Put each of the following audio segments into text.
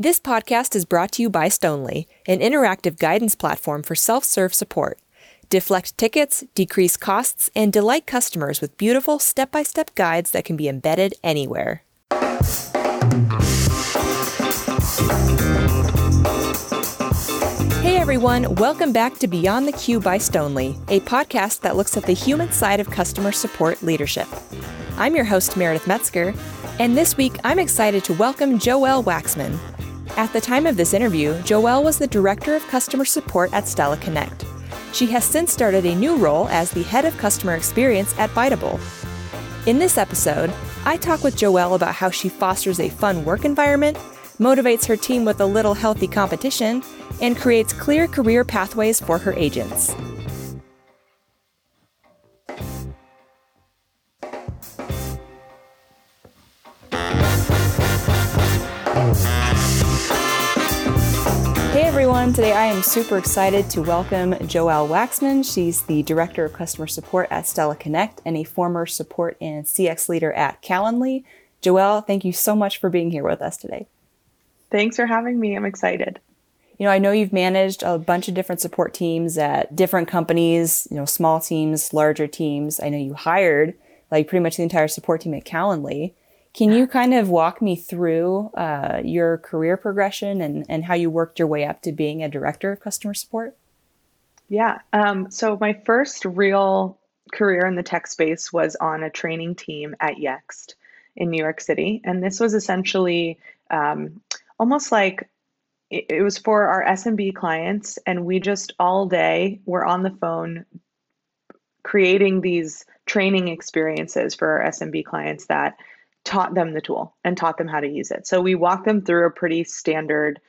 This podcast is brought to you by Stonly, an interactive guidance platform for self serve support. Deflect tickets, decrease costs, and delight customers with beautiful step by step guides that can be embedded anywhere. Hey everyone, welcome back to Beyond the Queue by Stonly, a podcast that looks at the human side of customer support leadership. I'm your host, Meredith Metzger, and this week I'm excited to welcome Joelle Waxman, at the time of this interview, Joelle was the Director of Customer Support at Stella Connect. She has since started a new role as the Head of Customer Experience at Biteable. In this episode, I talk with Joelle about how she fosters a fun work environment, motivates her team with a little healthy competition, and creates clear career pathways for her agents. Everyone. Today I am super excited to welcome Joelle Waxman. She's the Director of Customer Support at Stella Connect and a former support and CX leader at Calendly. Joelle, thank you so much for being here with us today. Thanks for having me. I'm excited. You know, I know you've managed a bunch of different support teams at different companies, you know, small teams, larger teams. I know you hired like pretty much the entire support team at Calendly. Can you kind of walk me through uh, your career progression and, and how you worked your way up to being a director of customer support? Yeah. Um, so, my first real career in the tech space was on a training team at Yext in New York City. And this was essentially um, almost like it, it was for our SMB clients. And we just all day were on the phone creating these training experiences for our SMB clients that taught them the tool and taught them how to use it. So we walked them through a pretty standard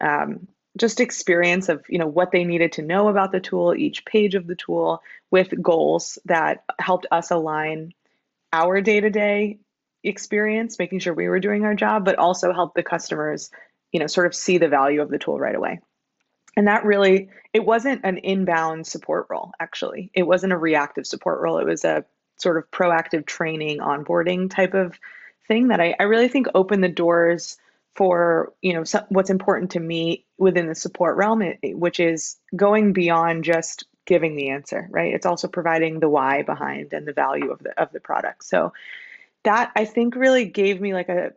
um, just experience of you know what they needed to know about the tool, each page of the tool, with goals that helped us align our day to day experience, making sure we were doing our job, but also help the customers you know sort of see the value of the tool right away. And that really, it wasn't an inbound support role, actually. It wasn't a reactive support role. It was a sort of proactive training, onboarding type of thing that I, I really think opened the doors for you know what's important to me within the support realm which is going beyond just giving the answer right? It's also providing the why behind and the value of the of the product. So that i think really gave me like a,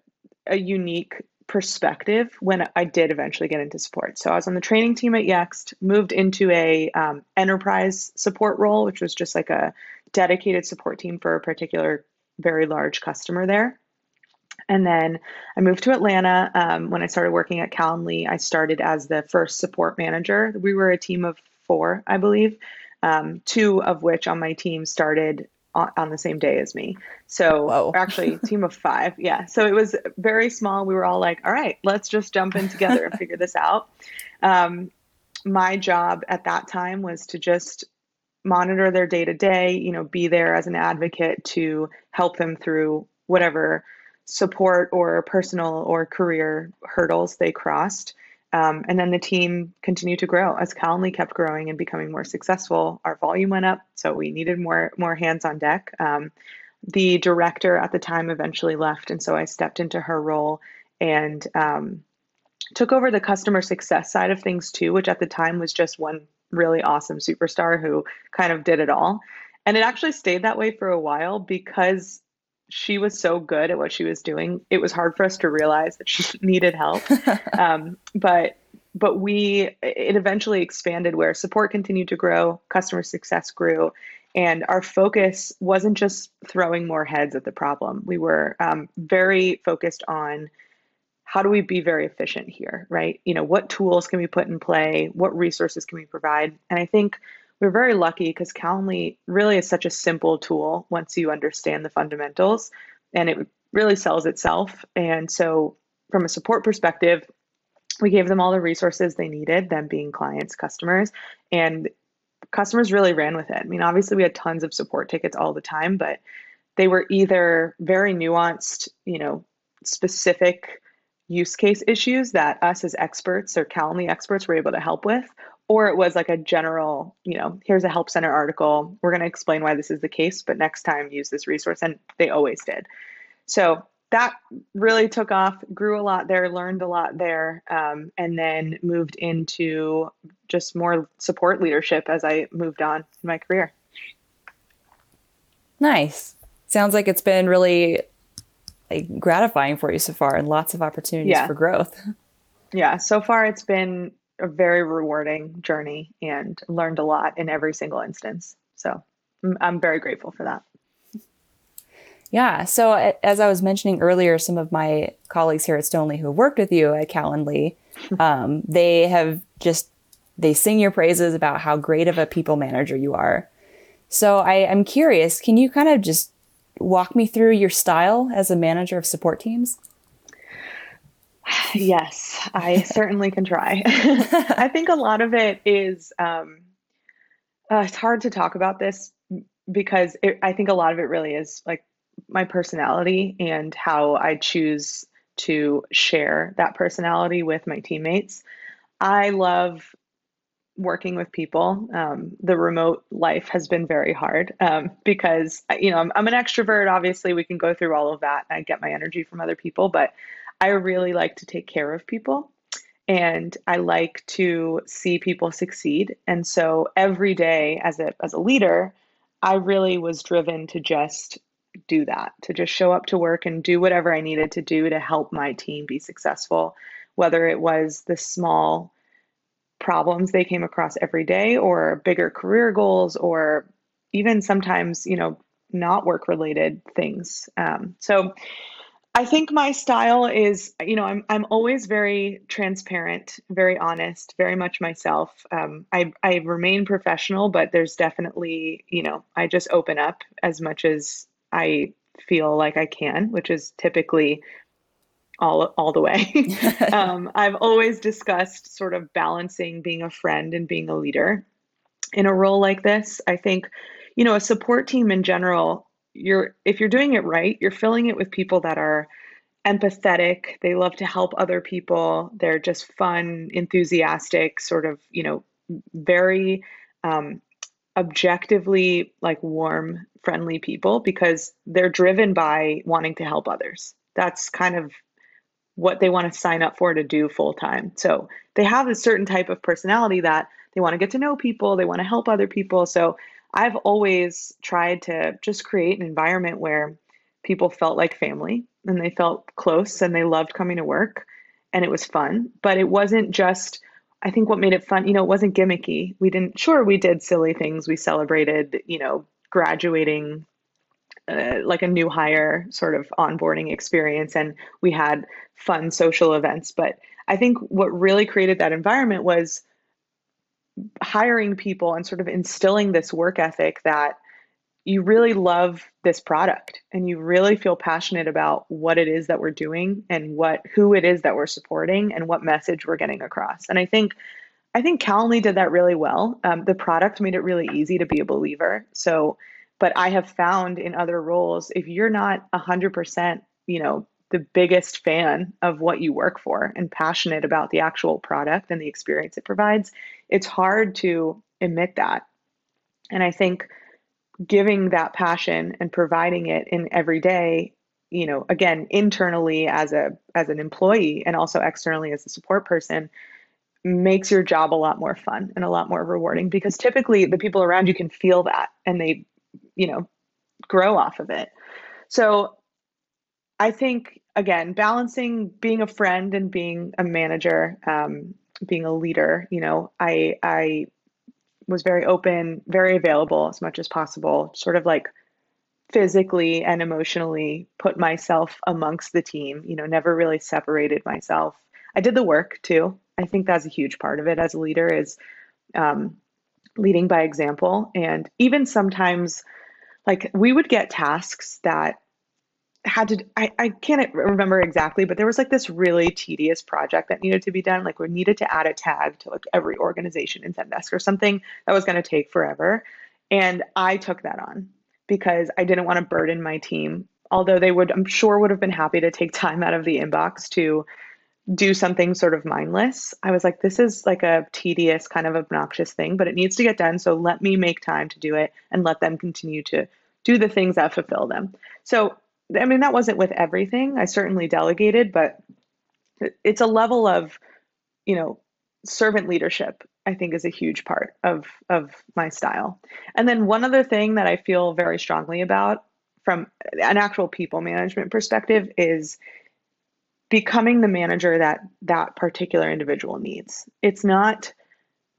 a unique perspective when i did eventually get into support. So i was on the training team at yext moved into a um, enterprise support role which was just like a dedicated support team for a particular very large customer there and then I moved to Atlanta. Um, when I started working at Calendly, I started as the first support manager. We were a team of four, I believe, um, two of which on my team started on, on the same day as me. So actually, team of five. Yeah. So it was very small. We were all like, all right, let's just jump in together and figure this out. Um, my job at that time was to just monitor their day to day, you know, be there as an advocate to help them through whatever support or personal or career hurdles they crossed. Um, and then the team continued to grow as Calendly kept growing and becoming more successful. Our volume went up, so we needed more more hands on deck. Um, the director at the time eventually left, and so I stepped into her role and um, took over the customer success side of things too, which at the time was just one really awesome superstar who kind of did it all. And it actually stayed that way for a while because she was so good at what she was doing. It was hard for us to realize that she needed help. um, but but we it eventually expanded where support continued to grow, customer success grew, and our focus wasn't just throwing more heads at the problem. We were um, very focused on how do we be very efficient here, right? You know, what tools can we put in play? What resources can we provide? And I think we're very lucky because Calendly really is such a simple tool once you understand the fundamentals and it really sells itself. And so, from a support perspective, we gave them all the resources they needed, them being clients, customers, and customers really ran with it. I mean, obviously, we had tons of support tickets all the time, but they were either very nuanced, you know, specific use case issues that us as experts or Calendly experts were able to help with, or it was like a general, you know, here's a help center article. We're going to explain why this is the case, but next time use this resource. And they always did. So that really took off, grew a lot there, learned a lot there, um, and then moved into just more support leadership as I moved on in my career. Nice. Sounds like it's been really like, gratifying for you so far and lots of opportunities yeah. for growth. Yeah, so far it's been a very rewarding journey and learned a lot in every single instance. So I'm very grateful for that. Yeah. So as I was mentioning earlier, some of my colleagues here at Stonly who have worked with you at Calendly, um, they have just they sing your praises about how great of a people manager you are. So I, I'm curious, can you kind of just walk me through your style as a manager of support teams? Yes, I certainly can try. I think a lot of it is um, uh, it's hard to talk about this because it, I think a lot of it really is like my personality and how I choose to share that personality with my teammates. I love working with people. Um, the remote life has been very hard um, because you know I'm, I'm, an extrovert. Obviously, we can go through all of that. I get my energy from other people, but I really like to take care of people, and I like to see people succeed. And so every day, as a as a leader, I really was driven to just do that, to just show up to work and do whatever I needed to do to help my team be successful, whether it was the small problems they came across every day or bigger career goals or even sometimes, you know, not work related things. Um, so I think my style is, you know, I'm I'm always very transparent, very honest, very much myself. Um, I I remain professional, but there's definitely, you know, I just open up as much as I feel like I can, which is typically all all the way. um, I've always discussed sort of balancing being a friend and being a leader in a role like this. I think, you know, a support team in general, you're if you're doing it right, you're filling it with people that are empathetic. They love to help other people. They're just fun, enthusiastic, sort of, you know, very um, objectively like warm, friendly people because they're driven by wanting to help others. That's kind of what they want to sign up for to do full time. So they have a certain type of personality that they want to get to know people, they want to help other people. So I've always tried to just create an environment where people felt like family and they felt close and they loved coming to work and it was fun. But it wasn't just, I think what made it fun, you know, it wasn't gimmicky. We didn't, sure, we did silly things. We celebrated, you know, graduating uh, like a new hire sort of onboarding experience and we had fun social events but i think what really created that environment was hiring people and sort of instilling this work ethic that you really love this product and you really feel passionate about what it is that we're doing and what who it is that we're supporting and what message we're getting across. And i think i think calendly did that really well. Um, the product made it really easy to be a believer. So but I have found in other roles, if you're not 100%, you know, the biggest fan of what you work for and passionate about the actual product and the experience it provides, it's hard to admit that. And I think giving that passion and providing it in every day, you know, again, internally as a as an employee and also externally as a support person makes your job a lot more fun and a lot more rewarding because typically the people around you can feel that and they you know, grow off of it. So I think again, balancing being a friend and being a manager, um, being a leader, you know, I I was very open, very available as much as possible, sort of like physically and emotionally put myself amongst the team, you know, never really separated myself. I did the work too. I think that's a huge part of it as a leader is um, leading by example. And even sometimes like we would get tasks that had to I, I can't remember exactly but there was like this really tedious project that needed to be done like we needed to add a tag to like every organization in zendesk or something that was going to take forever and i took that on because i didn't want to burden my team although they would i'm sure would have been happy to take time out of the inbox to do something sort of mindless i was like this is like a tedious kind of obnoxious thing but it needs to get done so let me make time to do it and let them continue to do the things that fulfill them. So I mean, that wasn't with everything. I certainly delegated, but it's a level of, you know, servant leadership, I think is a huge part of of my style. And then one other thing that I feel very strongly about from an actual people management perspective is becoming the manager that that particular individual needs. It's not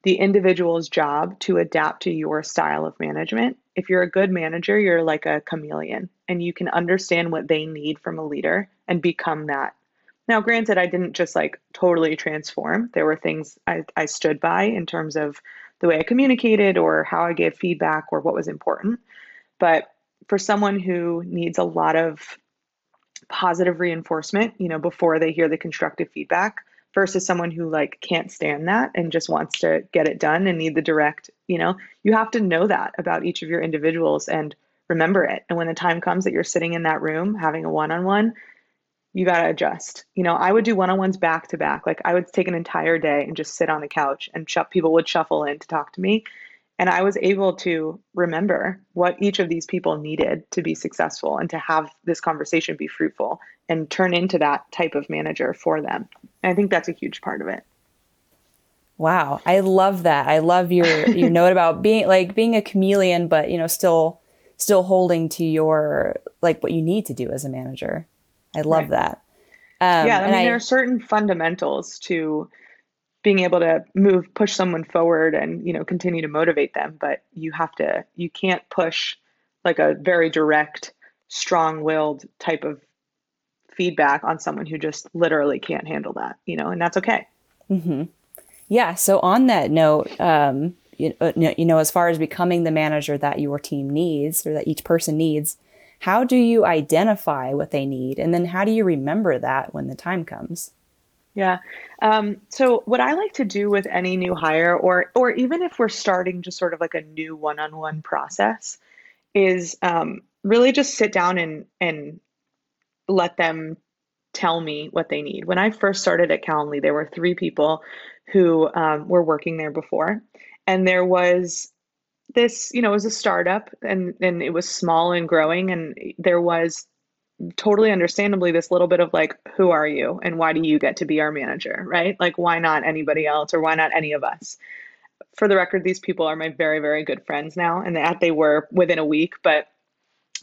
the individual's job to adapt to your style of management. If you're a good manager, you're like a chameleon and you can understand what they need from a leader and become that. Now, granted, I didn't just like totally transform. There were things I, I stood by in terms of the way I communicated or how I gave feedback or what was important. But for someone who needs a lot of positive reinforcement, you know, before they hear the constructive feedback, versus someone who like can't stand that and just wants to get it done and need the direct, you know, you have to know that about each of your individuals and remember it. And when the time comes that you're sitting in that room having a one on one, you got to adjust. You know, I would do one on ones back to back. Like I would take an entire day and just sit on the couch and sh- people would shuffle in to talk to me. And I was able to remember what each of these people needed to be successful and to have this conversation be fruitful and turn into that type of manager for them. And I think that's a huge part of it. Wow, I love that. I love your your note about being like being a chameleon, but you know, still still holding to your like what you need to do as a manager. I love right. that. Um, yeah, I mean, I, there are certain fundamentals to being able to move push someone forward and you know continue to motivate them but you have to you can't push like a very direct strong-willed type of feedback on someone who just literally can't handle that you know and that's okay. Mm-hmm. yeah so on that note um, you, uh, you know as far as becoming the manager that your team needs or that each person needs how do you identify what they need? And then how do you remember that when the time comes yeah. Um, so what I like to do with any new hire, or or even if we're starting just sort of like a new one-on-one process, is um, really just sit down and and let them tell me what they need. When I first started at Calendly, there were three people who um, were working there before, and there was this, you know, it was a startup, and and it was small and growing, and there was totally understandably this little bit of like who are you and why do you get to be our manager right? Like why not anybody else or why not any of us? For the record these people are my very very good friends now and that they were within a week but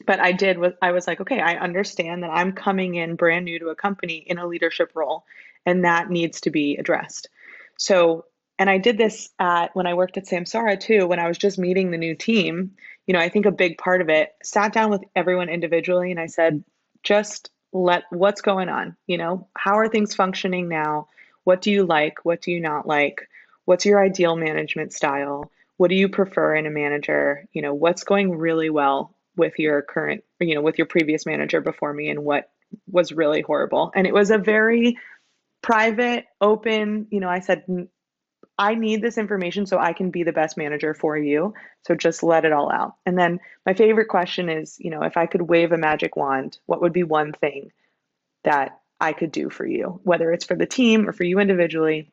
but i did was i was like okay i understand that i'm coming in brand new to a company in a leadership role and that needs to be addressed. So and i did this at when i worked at samsara too when i was just meeting the new team you know i think a big part of it sat down with everyone individually and i said just let what's going on? You know how are things functioning now? What do you like? What do you not like? What's your ideal management style? What do you prefer in a manager? You know what's going really well with your current you know with your previous manager before me and what was really horrible? And it was a very private open you know i said I need this information so I can be the best manager for you. So just let it all out. And then my favorite question is, you know, if I could wave a magic wand, what would be one thing that I could do for you, whether it's for the team or for you individually?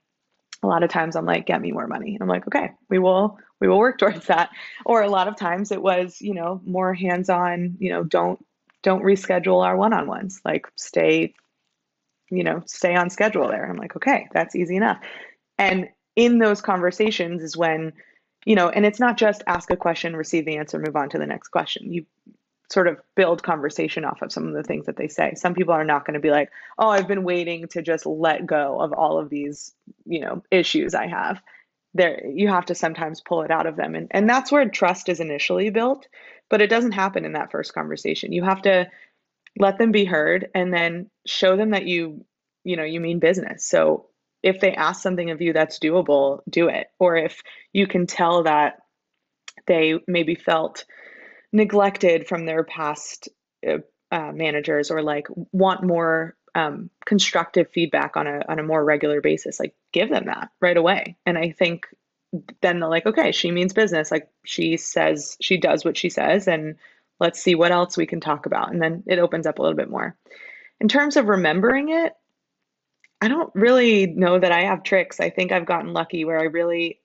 A lot of times I'm like, get me more money. I'm like, okay, we will we will work towards that. Or a lot of times it was, you know, more hands-on, you know, don't don't reschedule our one-on-ones. Like stay, you know, stay on schedule there. I'm like, okay, that's easy enough. And in those conversations is when you know and it's not just ask a question receive the answer move on to the next question. You sort of build conversation off of some of the things that they say. Some people are not going to be like oh i've been waiting to just let go of all of these you know issues i have. There you have to sometimes pull it out of them. And, and that's where trust is initially built but it doesn't happen in that first conversation. You have to let them be heard and then show them that you you know you mean business. So if they ask something of you that's doable, do it. Or if you can tell that they maybe felt neglected from their past uh, uh, managers or like want more um, constructive feedback on a on a more regular basis, like give them that right away. And I think then they're like, okay, she means business. Like she says, she does what she says, and let's see what else we can talk about. And then it opens up a little bit more. In terms of remembering it, I don't really know that I have tricks. I think I've gotten lucky where I really,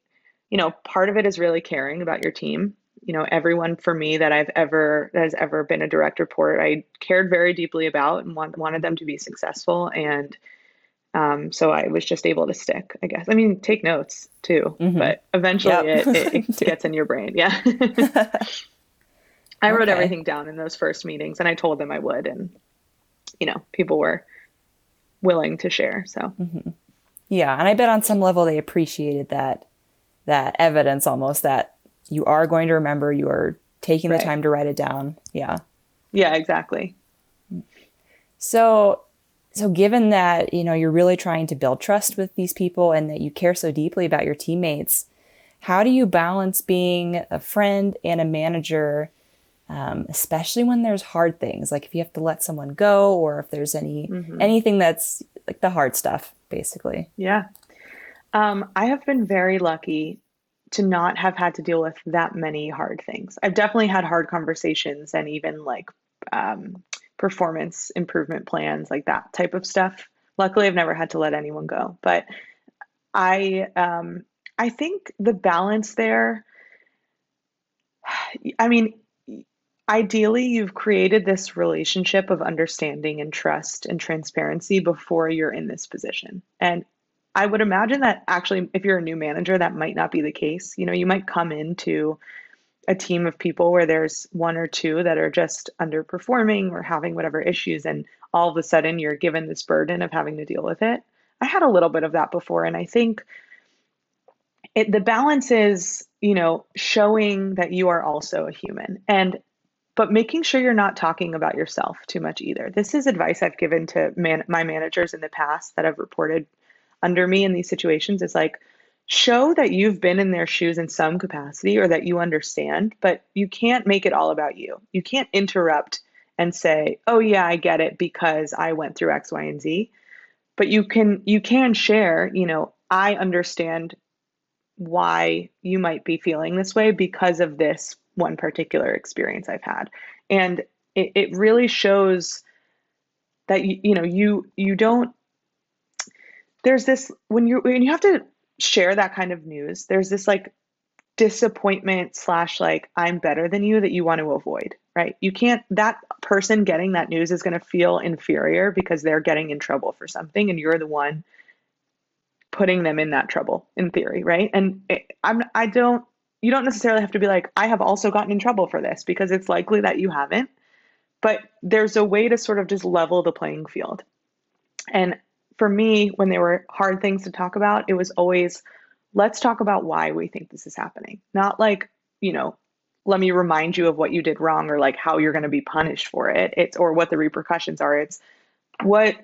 you know, part of it is really caring about your team you know, everyone for me that I've ever that has ever been a direct report, I cared very deeply about and want, wanted them to be successful. And um, so I was just able to stick, I guess. I mean, take notes too, mm-hmm. but eventually yep. it, it, it gets in your brain. Yeah. I wrote okay. everything down in those first meetings and I told them I would. And, you know, people were willing to share. So, mm-hmm. yeah. And I bet on some level they appreciated that, that evidence almost that you are going to remember, you are taking right. the time to write it down. Yeah. Yeah, exactly. So, so given that, you know, you're really trying to build trust with these people and that you care so deeply about your teammates, how do you balance being a friend and a manager um, especially when there's hard things, like if you have to let someone go or if there's any mm-hmm. anything that's like the hard stuff, basically. Yeah, um, I have been very lucky to not have had to deal with that many hard things. I've definitely had hard conversations and even like um, performance improvement plans, like that type of stuff. Luckily, I've never had to let anyone go, but I um, I think the balance there. I mean, ideally you've created this relationship of understanding and trust and transparency before you're in this position. And i would imagine that actually if you're a new manager that might not be the case. You know you might come into a team of people where there's one or two that are just underperforming or having whatever issues and all of a sudden you're given this burden of having to deal with it. I had a little bit of that before and i think it, the balance is you know showing that you are also a human. And but making sure you're not talking about yourself too much either. This is advice I've given to man- my managers in the past that have reported under me in these situations is like show that you've been in their shoes in some capacity or that you understand, but you can't make it all about you. You can't interrupt and say, "Oh yeah, I get it because I went through X, Y, and Z." But you can you can share, you know, I understand why you might be feeling this way because of this one particular experience I've had. And it, it really shows that you, you know you you don't there's this when you when you have to share that kind of news there's this like disappointment slash like i'm better than you that you want to avoid right you can't that person getting that news is going to feel inferior because they're getting in trouble for something and you're the one putting them in that trouble in theory right and it, i'm i don't you don't necessarily have to be like, I have also gotten in trouble for this because it's likely that you haven't. But there's a way to sort of just level the playing field. And for me, when there were hard things to talk about, it was always, let's talk about why we think this is happening. Not like, you know, let me remind you of what you did wrong or like how you're going to be punished for it. It's or what the repercussions are. It's what,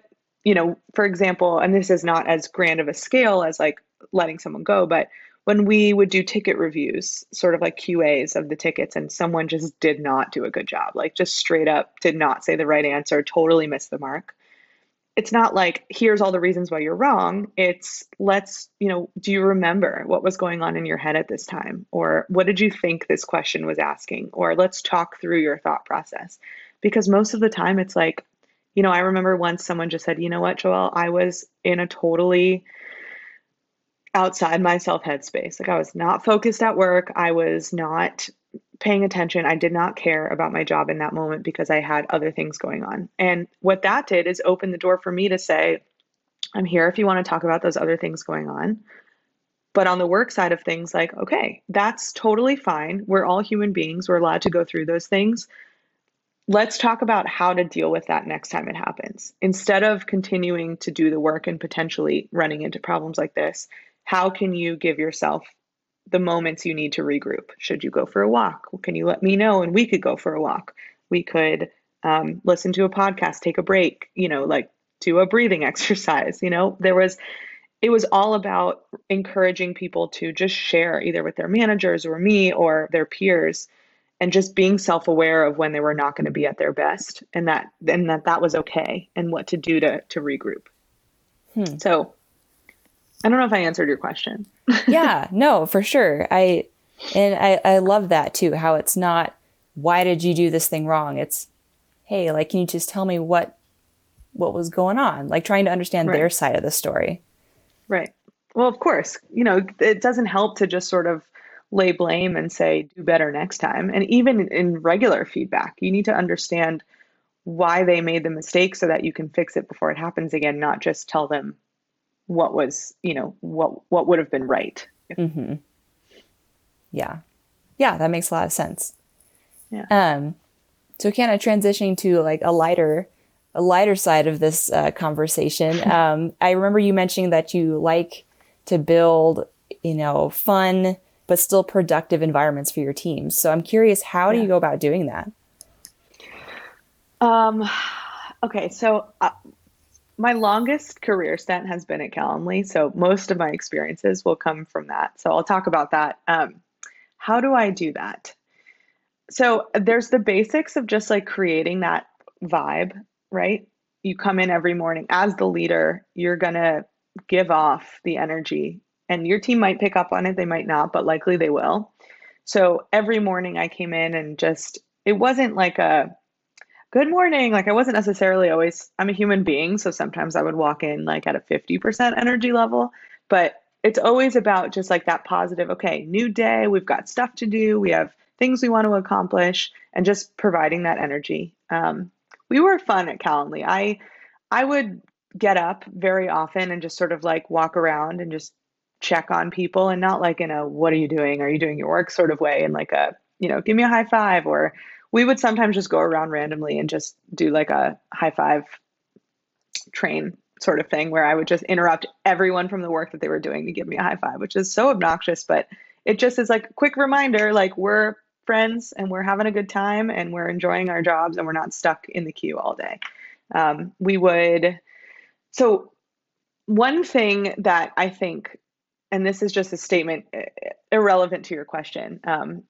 you know, for example, and this is not as grand of a scale as like letting someone go, but when we would do ticket reviews, sort of like QAs of the tickets, and someone just did not do a good job, like just straight up did not say the right answer, totally missed the mark. It's not like, here's all the reasons why you're wrong. It's, let's, you know, do you remember what was going on in your head at this time? Or what did you think this question was asking? Or let's talk through your thought process. Because most of the time, it's like, you know, I remember once someone just said, you know what, Joelle, I was in a totally outside myself headspace. Like I was not focused at work. I was not paying attention. I did not care about my job in that moment because I had other things going on. And what that did is open the door for me to say, I'm here if you want to talk about those other things going on. But on the work side of things, like, okay, that's totally fine. We're all human beings. We're allowed to go through those things. Let's talk about how to deal with that next time it happens. Instead of continuing to do the work and potentially running into problems like this, how can you give yourself the moments you need to regroup? Should you go for a walk? Can you let me know? And we could go for a walk. We could um, listen to a podcast, take a break, you know, like do a breathing exercise. You know, there was, it was all about encouraging people to just share either with their managers or me or their peers and just being self-aware of when they were not going to be at their best and that and that that was okay and what to do to to regroup hmm. so I don't know if I answered your question. yeah, no, for sure. I and I, I love that too, how it's not why did you do this thing wrong? It's hey, like can you just tell me what what was going on? Like trying to understand right. their side of the story. Right. Well, of course, you know, it doesn't help to just sort of lay blame and say do better next time and even in regular feedback you need to understand why they made the mistake so that you can fix it before it happens again not just tell them what was you know what what would have been right. Mm-hmm. yeah. Yeah that makes a lot of sense. Yeah. Um so kind of transitioning to like a lighter a lighter side of this uh, conversation um i remember you mentioning that you like to build you know fun but still productive environments for your teams so i'm curious how do you go about doing that? Um okay so uh, my longest career stint has been at Calendly, so most of my experiences will come from that. So I'll talk about that. Um, how do I do that? So there's the basics of just like creating that vibe, right? You come in every morning as the leader, you're to give off the energy, and your team might pick up on it, they might not, but likely they will. So every morning I came in and just, it wasn't like a, good morning. Like I wasn't necessarily always, I'm a human being. So sometimes I would walk in like at a 50% energy level, but it's always about just like that positive, okay, new day, we've got stuff to do, we have things we want to accomplish, and just providing that energy. Um, we were fun at Calendly. I, I would get up very often and just sort of like walk around and just check on people and not like in a what are you doing are you doing your work sort of way and like a you know give me a high five or we would sometimes just go around randomly and just do like a high five train sort of thing where I would just interrupt everyone from the work that they were doing to give me a high five, which is so obnoxious, but it just is like a quick reminder like we're friends and we're having a good time and we're enjoying our jobs and we're not stuck in the queue all day. Um, we would, so one thing that I think, and this is just a statement irrelevant to your question, um,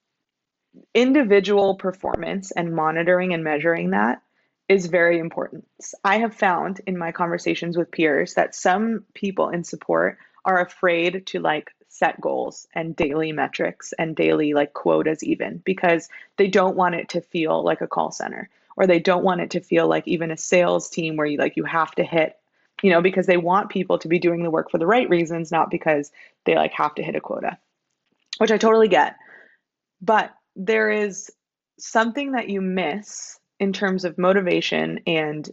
individual performance and monitoring and measuring that is very important. I have found in my conversations with peers that some people in support are afraid to like set goals and daily metrics and daily like quotas even because they don't want it to feel like a call center or they don't want it to feel like even a sales team where you like you have to hit you know because they want people to be doing the work for the right reasons not because they like have to hit a quota which I totally get but there is something that you miss in terms of motivation and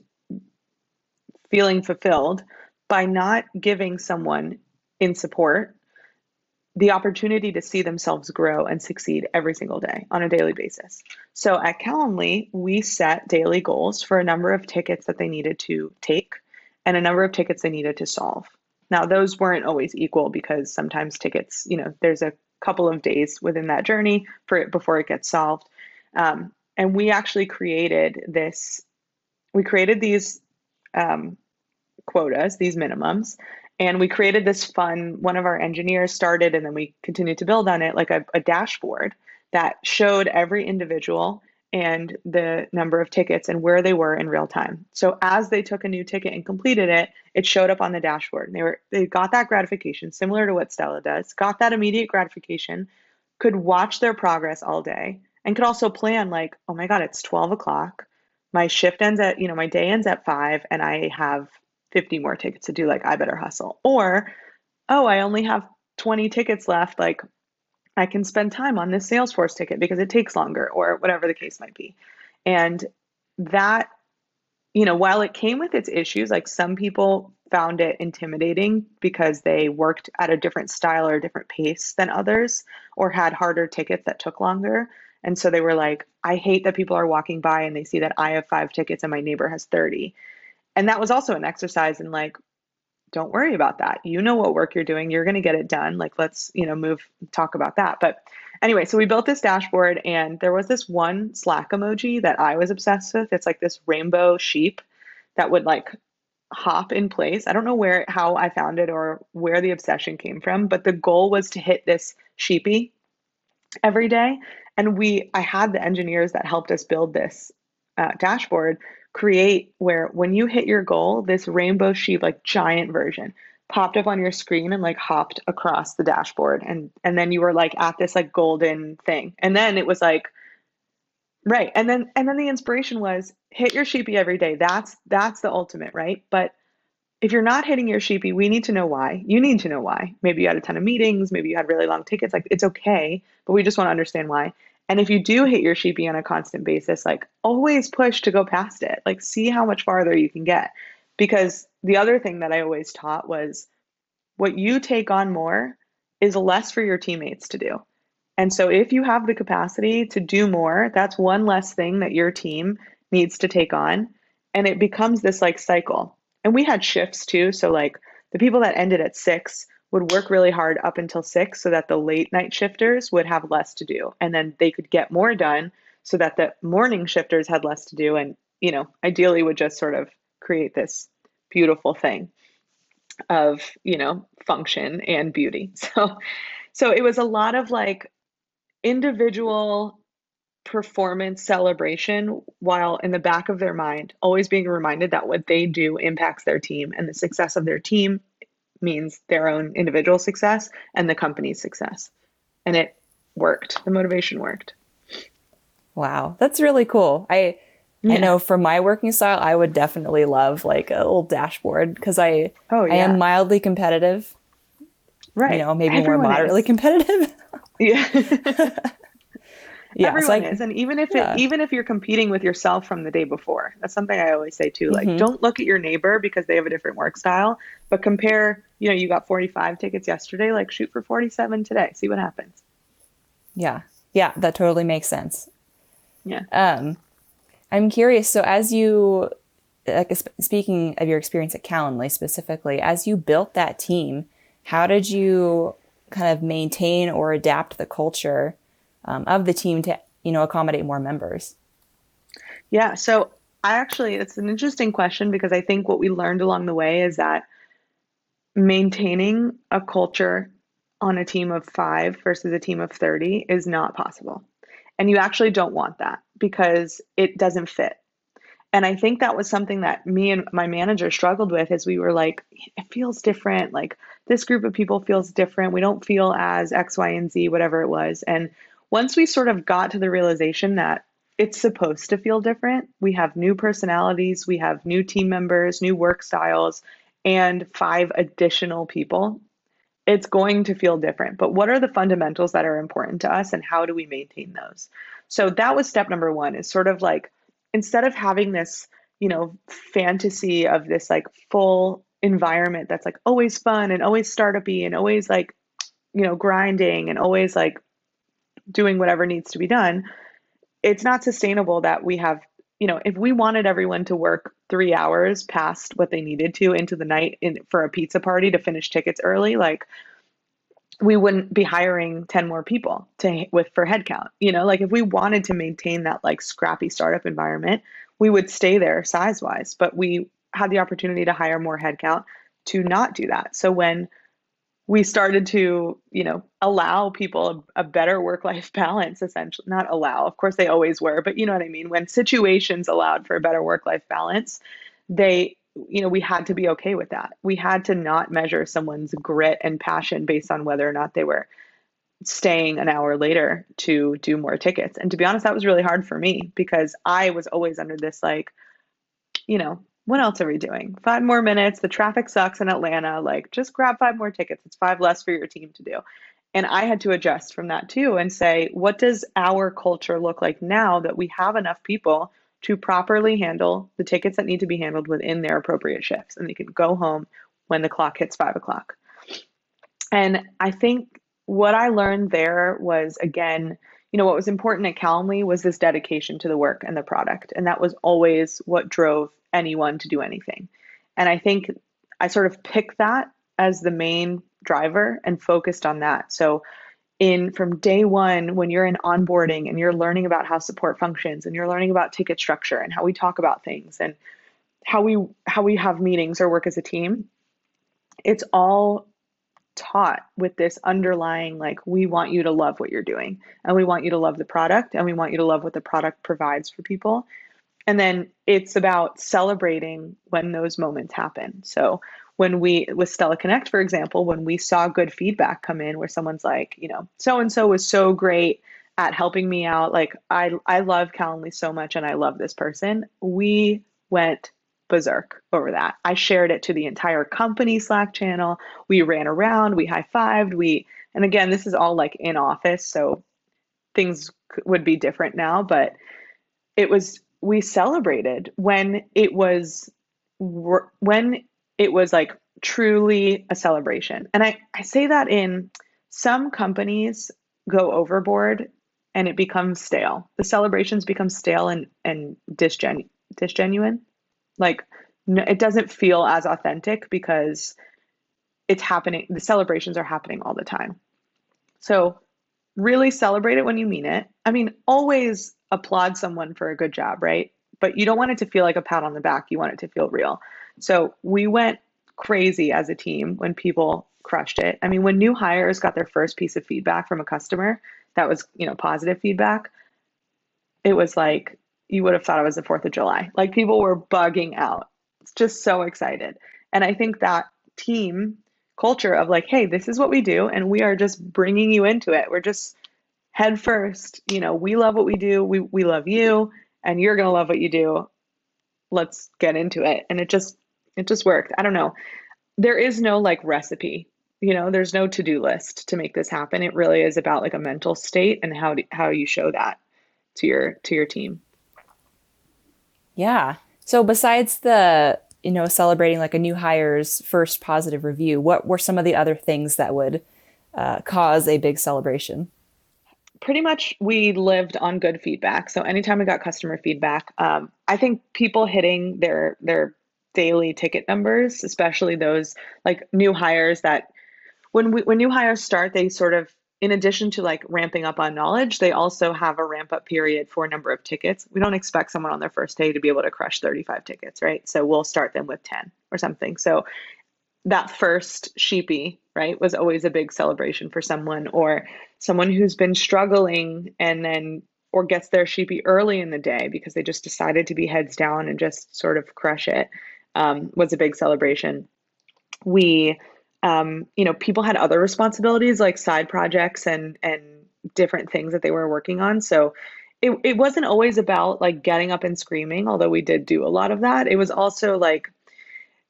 feeling fulfilled by not giving someone in support the opportunity to see themselves grow and succeed every single day on a daily basis. So at Calendly, we set daily goals for a number of tickets that they needed to take and a number of tickets they needed to solve. Now, those weren't always equal because sometimes tickets, you know, there's a couple of days within that journey for it before it gets solved. Um, and we actually created this, we created these um, quotas, these minimums, and we created this fun, one of our engineers started, and then we continued to build on it like a, a dashboard that showed every individual and the number of tickets and where they were in real time. So as they took a new ticket and completed it, it showed up on the dashboard. And they were they got that gratification similar to what Stella does, got that immediate gratification, could watch their progress all day, and could also plan like, oh my God, it's 12 o'clock. My shift ends at, you know, my day ends at five and I have 50 more tickets to do, like I better hustle. Or, oh, I only have 20 tickets left. Like I can spend time on this Salesforce ticket because it takes longer or whatever the case might be. And that, you know, while it came with its issues, like some people found it intimidating because they worked at a different style or a different pace than others or had harder tickets that took longer. And so they were like, I hate that people are walking by and they see that I have five tickets and my neighbor has 30. And that was also an exercise in like, don't worry about that. You know what work you're doing. You're going to get it done. Like, let's, you know, move, talk about that. But anyway, so we built this dashboard and there was this one Slack emoji that I was obsessed with. It's like this rainbow sheep that would like hop in place. I don't know where, how I found it or where the obsession came from, but the goal was to hit this sheepy every day. And we, I had the engineers that helped us build this uh, dashboard create where when you hit your goal, this rainbow sheep, like giant version, popped up on your screen and like hopped across the dashboard and and then you were like at this like golden thing and then it was like right and then and then the inspiration was hit your sheepy every day that's that's the ultimate right but if you're not hitting your sheepy, we need to know why. You need to know why. Maybe you had a ton of meetings, maybe you had really long tickets. Like it's okay, but we just want to understand why. And if you do hit your sheepy on a constant basis, like always push to go past it. Like see how much farther you can get. Because the other thing that I always taught was what you take on more is less for your teammates to do. And so if you have the capacity to do more, that's one less thing that your team needs to take on. And it becomes this like cycle and we had shifts too. So like the people that ended at six would work really hard up until six so that the late night shifters would have less to do. And then they could get more done so that the morning shifters had less to do. And, you know, ideally would just sort of create this beautiful thing of, you know, function and beauty. So, so it was a lot of like individual performance celebration while in the back of their mind always being reminded that what they do impacts their team and the success of their team means their own individual success and the company's success and it worked the motivation worked wow that's really cool i yeah. i know for my working style i would definitely love like a little dashboard because i oh, yeah. i am mildly competitive right you know maybe Everyone more moderately is. competitive yeah yeah, everyone like, is and even if yeah. it even if you're competing with yourself from the day before that's something i always say too like mm-hmm. don't look at your neighbor because they have a different work style but compare you know you got 45 tickets yesterday like shoot for 47 today. See what happens. Yeah. Yeah that totally makes sense. Yeah. Um i'm curious so as you like speaking of your experience at calendly specifically as you built that team how did you kind of maintain or adapt the culture um, of the team to you know accommodate more members? Yeah, so I actually it's an interesting question because I think what we learned along the way is that maintaining a culture on a team of 5 versus a team of 30 is not possible. And you actually don't want that because it doesn't fit. And I think that was something that me and my manager struggled with as we were like, it feels different. Like this group of people feels different. We don't feel as X, Y, and Z, whatever it was. And once we sort of got to the realization that it's supposed to feel different, we have new personalities, we have new team members, new work styles, and five additional people. It's going to feel different. But what are the fundamentals that are important to us and how do we maintain those? So that was step number one is sort of like instead of having this, you know, fantasy of this like full environment that's like always fun and always startupy and always like, you know, grinding and always like doing whatever needs to be done, it's not sustainable that we have, you know, if we wanted everyone to work three hours past what they needed to into the night in, for a pizza party to finish tickets early, like we wouldn't be hiring 10 more people to with for headcount. You know, like if we wanted to maintain that like scrappy startup environment, we would stay there size wise, but we had the opportunity to hire more headcount to not do that. So when we started to you know allow people a, a better work life balance essentially. Not allow of course they always were but you know what i mean. When situations allowed for a better work life balance they you know we had to be okay with that. We had to not measure someone's grit and passion based on whether or not they were staying an hour later to do more tickets. And to be honest that was really hard for me because i was always under this like you know what else are we doing? Five more minutes. The traffic sucks in Atlanta. Like, just grab five more tickets. It's five less for your team to do. And I had to adjust from that too and say, what does our culture look like now that we have enough people to properly handle the tickets that need to be handled within their appropriate shifts? And they can go home when the clock hits five o'clock. And I think what I learned there was again, you know, what was important at Calendly was this dedication to the work and the product. And that was always what drove anyone to do anything. And I think I sort of picked that as the main driver and focused on that. So in from day one when you're in onboarding and you're learning about how support functions and you're learning about ticket structure and how we talk about things and how we how we have meetings or work as a team it's all taught with this underlying like we want you to love what you're doing and we want you to love the product and we want you to love what the product provides for people and then it's about celebrating when those moments happen. So when we with Stella Connect, for example, when we saw good feedback come in where someone's like, you know, so and so was so great at helping me out. Like I I love Calendly so much and I love this person. We went berserk over that. I shared it to the entire company Slack channel. We ran around, we high fived, we, and again, this is all like in office, so things would be different now, but it was, we celebrated when it was, when it was like truly a celebration. And I, I say that in some companies go overboard and it becomes stale. The celebrations become stale and, and disgenu- disgenuine. Like no, it doesn't feel as authentic because it's happening. The celebrations are happening all the time. So really celebrate it when you mean it. I mean, always applaud someone for a good job, right? But you don't want it to feel like a pat on the back. You want it to feel real. So we went crazy as a team when people crushed it. I mean, when new hires got their first piece of feedback from a customer that was, you know, positive feedback, it was like you would have thought it was the 4th of July. Like people were bugging out. It's just so excited. And I think that team culture of like, hey, this is what we do and we are just bringing you into it. We're just head first, you know, we love what we do. We we love you and you're to love what you do. Let's get into it. And it just it just worked. I don't know. There is no like recipe. You know, there's no to-do list to make this happen. It really is about like a mental state and how do, how you show that to your to your team. Yeah. So besides the, you know, celebrating like a new hire's first positive review, what were some of the other things that would uh, cause a big celebration? Pretty much, we lived on good feedback. So anytime we got customer feedback, um, I think people hitting their their daily ticket numbers, especially those like new hires that when we when new hires start, they sort of in addition to like ramping up on knowledge, they also have a ramp up period for a number of tickets. We don't expect someone on their first day to be able to crush 35 tickets, right? So we'll start them with 10 or something. So that first sheepy, right, was always a big celebration for someone or someone who's been struggling and then or gets their sheepy early in the day because they just decided to be heads down and just sort of crush it um, was a big celebration. We um, you know, people had other responsibilities like side projects and and different things that they were working on. So it, it wasn't always about like getting up and screaming, although we did do a lot of that. It was also like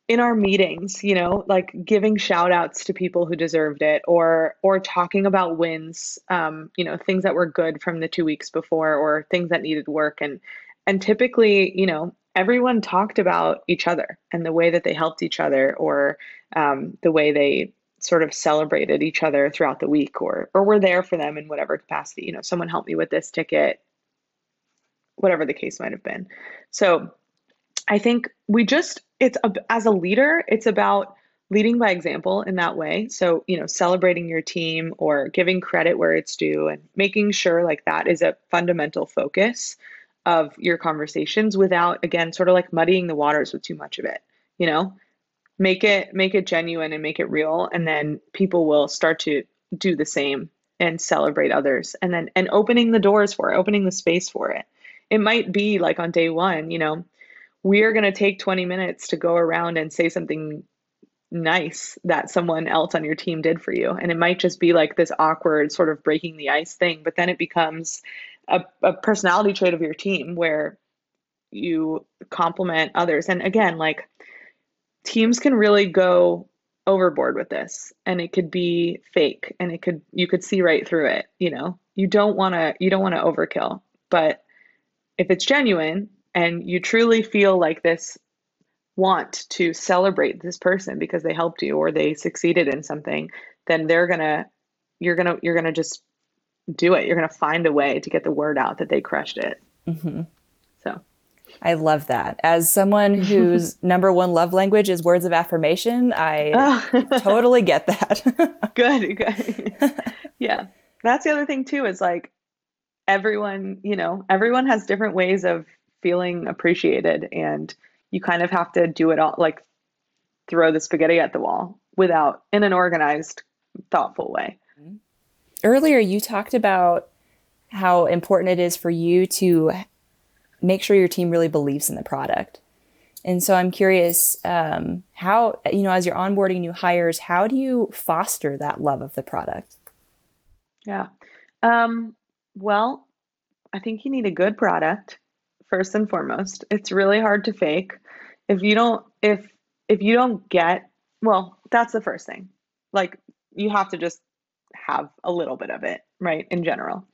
in our meetings, you know, like giving shout outs to people who deserved it or or talking about wins, um, you know, things that were good from the two weeks before or things that needed work. And and typically, you know, everyone talked about each other and the way that they helped each other or um, the way they sort of celebrated each other throughout the week or or were there for them in whatever capacity you know someone helped me with this ticket whatever the case might have been. So i think we just it's a, as a leader it's about leading by example in that way. So you know celebrating your team or giving credit where it's due and making sure like that is a fundamental focus of your conversations without again sort of like muddying the waters with too much of it you know? Make it make it genuine and make it real and then people will start to do the same and celebrate others and then and opening the doors for it opening the space for it. It might be like on day one you know we're going to take 20 minutes to go around and say something nice that someone else on your team did for you and it might just be like this awkward sort of breaking the ice thing but then it becomes a, a personality trait of your team where you compliment others. And again, like teams can really go overboard with this and it could be fake and it could you could see right through it, you know. You don't want to you don't want to overkill. But if it's genuine and you truly feel like this want to celebrate this person because they helped you or they succeeded in something, then they're going to you're going to you're going to just do it. You're going to find a way to get the word out that they crushed it. Mm-hmm. So I love that. As someone whose number one love language is words of affirmation, I totally get that. good, good. yeah. That's the other thing, too, is like everyone, you know, everyone has different ways of feeling appreciated. And you kind of have to do it all, like throw the spaghetti at the wall without, in an organized, thoughtful way earlier you talked about how important it is for you to make sure your team really believes in the product. And so I'm curious um, how, you know, as you're onboarding new hires, how do you foster that love of the product? Yeah. Um, well, I think you need a good product first and foremost. It's really hard to fake. if you don't if if you don't get well, that's the first thing. Like you have to just have a little bit of it, right? In general.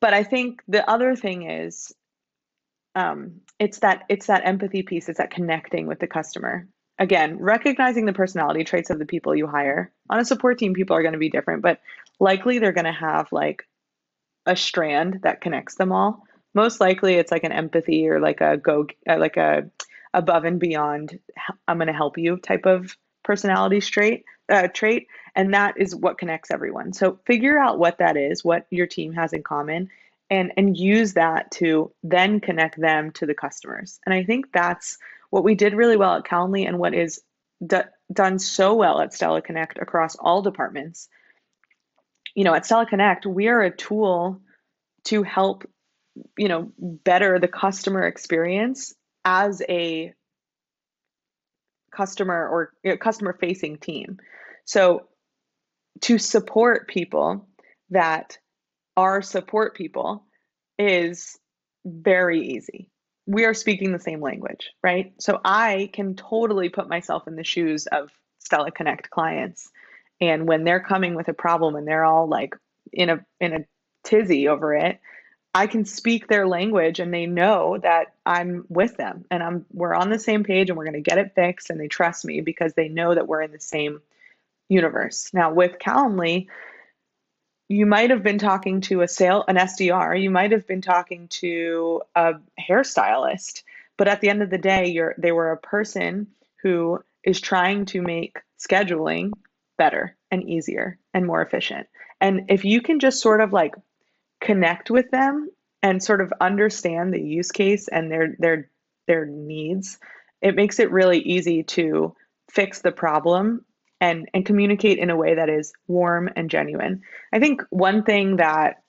But I think the other thing is um, it's that it's that empathy piece, it's that connecting with the customer. Again, recognizing the personality traits of the people you hire. On a support team, people are going to be different, but likely they're going to have like a strand that connects them all. Most likely, it's like an empathy or like a go, uh, like a above and beyond. I'm going to help you type of personality trait. Uh, trait, and that is what connects everyone. So figure out what that is, what your team has in common, and and use that to then connect them to the customers. And I think that's what we did really well at Calendly, and what is d- done so well at Stella Connect across all departments. You know, at Stella Connect, we are a tool to help you know better the customer experience as a customer or you know, customer facing team. So to support people that are support people is very easy. We are speaking the same language, right? So I can totally put myself in the shoes of Stella Connect clients. And when they're coming with a problem and they're all like in a in a tizzy over it, I can speak their language and they know that I'm with them and I'm we're on the same page and we're going to get it fixed and they trust me because they know that we're in the same universe. Now with Calendly, you might have been talking to a sale an SDR, you might have been talking to a hairstylist, but at the end of the day, you're they were a person who is trying to make scheduling better and easier and more efficient. And if you can just sort of like connect with them and sort of understand the use case and their their their needs, it makes it really easy to fix the problem and and communicate in a way that is warm and genuine. I think one thing that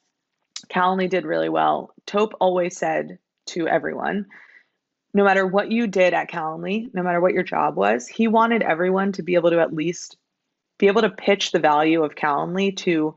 Calendly did really well, Tope always said to everyone, no matter what you did at Calendly, no matter what your job was, he wanted everyone to be able to at least be able to pitch the value of Calendly to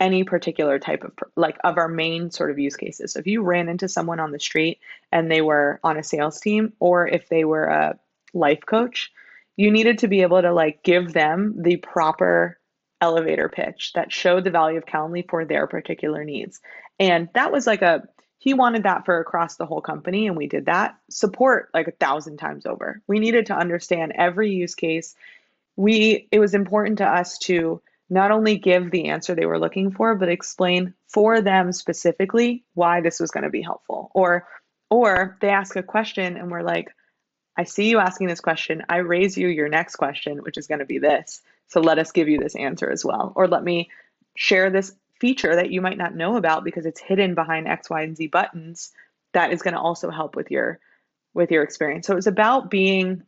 any particular type of like of our main sort of use cases. So if you ran into someone on the street and they were on a sales team or if they were a life coach, you needed to be able to like give them the proper elevator pitch that showed the value of Calendly for their particular needs. And that was like a he wanted that for across the whole company and we did that. Support like a thousand times over. We needed to understand every use case. We it was important to us to not only give the answer they were looking for, but explain for them specifically why this was going to be helpful. Or or they ask a question and we're like, I see you asking this question. I raise you your next question, which is going to be this. So let us give you this answer as well. Or let me share this feature that you might not know about because it's hidden behind X, Y, and Z buttons that is going to also help with your with your experience. So it's about being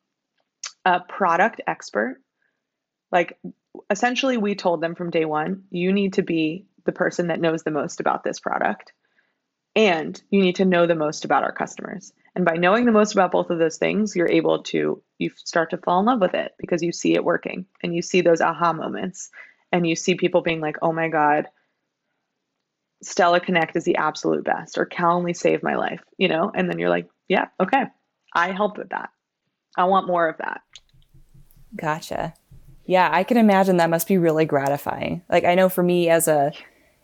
a product expert. Like essentially we told them from day one, you need to be the person that knows the most about this product. And you need to know the most about our customers. And by knowing the most about both of those things, you're able to you start to fall in love with it because you see it working and you see those aha moments and you see people being like, "Oh my god, Stella Connect is the absolute best," or Calendly saved my life, you know? And then you're like, "Yeah, okay, I helped with that. I want more of that." Gotcha. Yeah, I can imagine that must be really gratifying. Like I know for me as a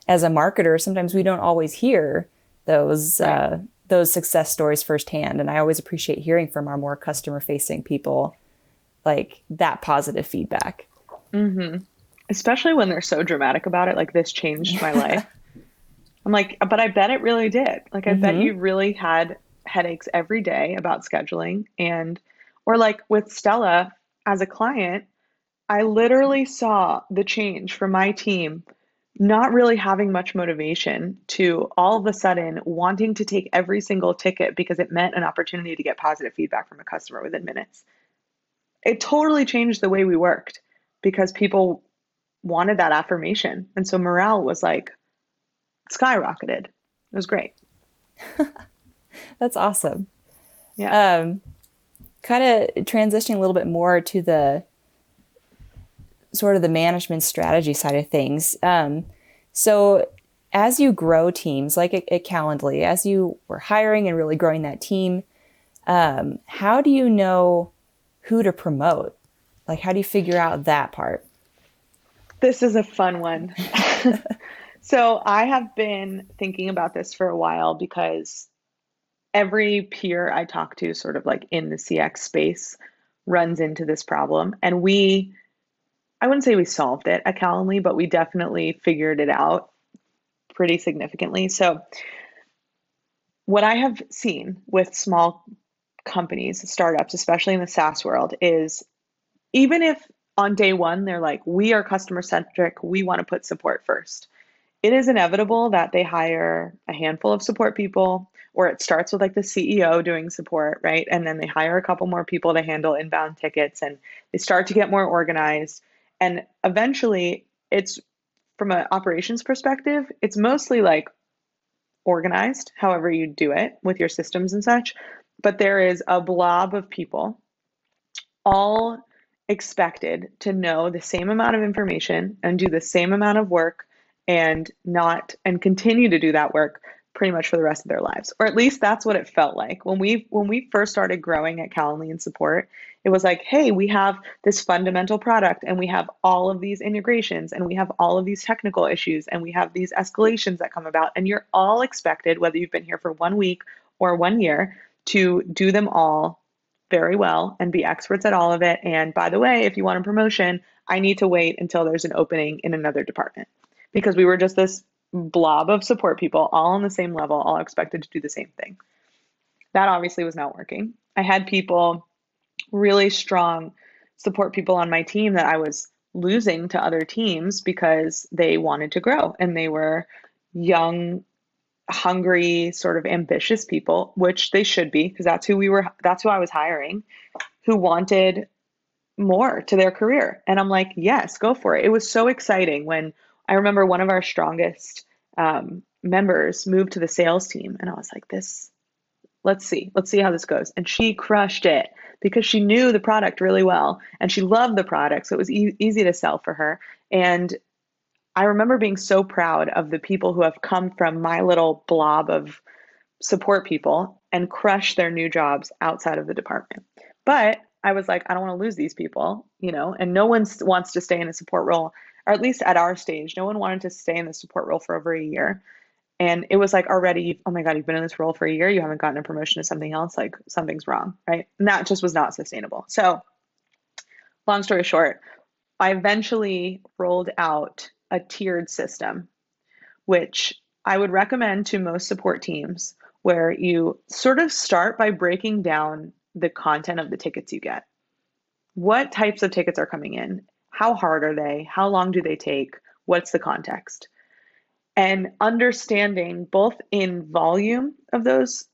as a marketer, sometimes we don't always hear those right. uh, those success stories firsthand, and I always appreciate hearing from our more customer facing people like that positive feedback. Mm-hmm. Especially when they're so dramatic about it, like this changed my life. I'm like, but I bet it really did. Like I mm-hmm. bet you really had headaches every day about scheduling and or like with Stella as a client I literally saw the change from my team not really having much motivation to all of a sudden wanting to take every single ticket because it meant an opportunity to get positive feedback from a customer within minutes. It totally changed the way we worked because people wanted that affirmation. And so morale was like skyrocketed. It was great. That's awesome. Yeah. Um, kind of transitioning a little bit more to the sort of the management strategy side of things. Um, so as you grow teams, like at, at Calendly, as you were hiring and really growing that team, Um, how do you know who to promote? Like, how do you figure out that part? This is a fun one. so, I have been thinking about this for a while because every peer I talk to, sort of like in the CX space, runs into this problem. And we, I wouldn't say we solved it at Calendly, but we definitely figured it out pretty significantly. So, what I have seen with small companies, startups, especially in the SaaS world, is even if on day one they're like, we are customer centric, we want to put support first, it is inevitable that they hire a handful of support people, or it starts with like the CEO doing support, right? And then they hire a couple more people to handle inbound tickets and they start to get more organized. And eventually, it's from an operations perspective, it's mostly like organized, however you do it with your systems and such. But there is a blob of people all expected to know the same amount of information and do the same amount of work and not and continue to do that work pretty much for the rest of their lives or at least that's what it felt like when we when we first started growing at calendly and support it was like hey we have this fundamental product and we have all of these integrations and we have all of these technical issues and we have these escalations that come about and you're all expected whether you've been here for one week or one year to do them all very well and be experts at all of it and by the way if you want a promotion i need to wait until there's an opening in another department because we were just this blob of support people all on the same level, all expected to do the same thing. That obviously was not working. I had people, really strong support people on my team that I was losing to other teams because they wanted to grow and they were young, hungry, sort of ambitious people, which they should be because that's who we were, that's who I was hiring, who wanted more to their career. And I'm like, yes, go for it. It was so exciting when I remember one of our strongest um, members moved to the sales team, and I was like, this, let's see, let's see how this goes. And she crushed it because she knew the product really well and she loved the product. So it was e- easy to sell for her. And I remember being so proud of the people who have come from my little blob of support people and crush their new jobs outside of the department. But I was like, I don't want to lose these people, you know, and no one wants to stay in a support role or at least at our stage, no one wanted to stay in the support role for over a year. And it was like already, oh my God, you've been in this role for a year, you haven't gotten a promotion to something else, like something's wrong, right? And that just was not sustainable. So, long story short, I eventually rolled out a tiered system, which I would recommend to most support teams, where you sort of start by breaking down the content of the tickets you get. What types of tickets are coming in? How hard are they? How long do they take? What's the context? And understanding both in volume of those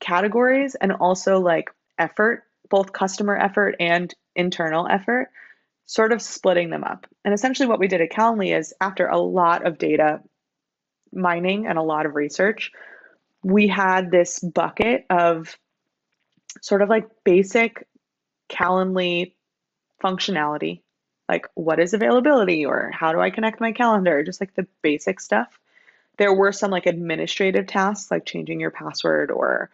categories and also like effort, both customer effort and internal effort, sort of splitting them up. And essentially, what we did at Calendly is after a lot of data mining and a lot of research, we had this bucket of sort of like basic Calendly functionality like what is availability or how do I connect my calendar, just like the basic stuff. There were some like administrative tasks like changing your password or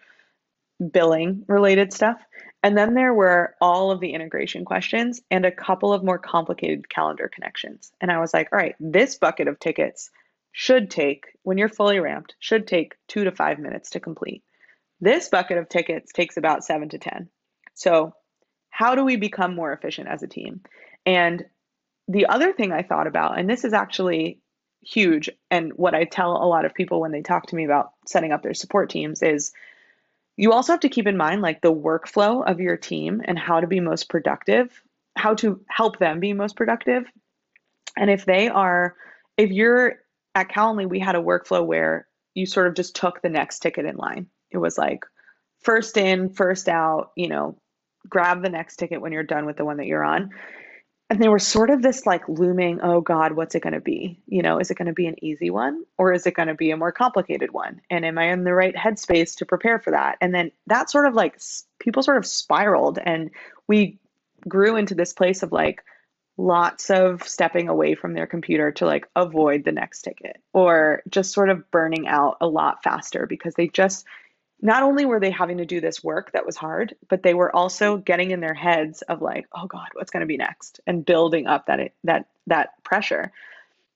billing related stuff. And then there were all of the integration questions and a couple of more complicated calendar connections. And I was like, all right, this bucket of tickets should take, when you're fully ramped, should take two to five minutes to complete. This bucket of tickets takes about seven to 10. So, how do we become more efficient as a team? And the other thing I thought about, and this is actually huge, and what I tell a lot of people when they talk to me about setting up their support teams is you also have to keep in mind like the workflow of your team and how to be most productive, how to help them be most productive. And if they are, if you're at Calendly, we had a workflow where you sort of just took the next ticket in line. It was like first in, first out, you know, grab the next ticket when you're done with the one that you're on and there was sort of this like looming oh god what's it going to be? You know is it going to be an easy one or is it going to be a more complicated one? And am i in the right headspace to prepare for that? And then that sort of like people sort of spiraled and we grew into this place of like lots of stepping away from their computer to like avoid the next ticket or just sort of burning out a lot faster because they just not only were they having to do this work that was hard, but they were also getting in their heads of like, oh God, what's going to be next, and building up that that that pressure.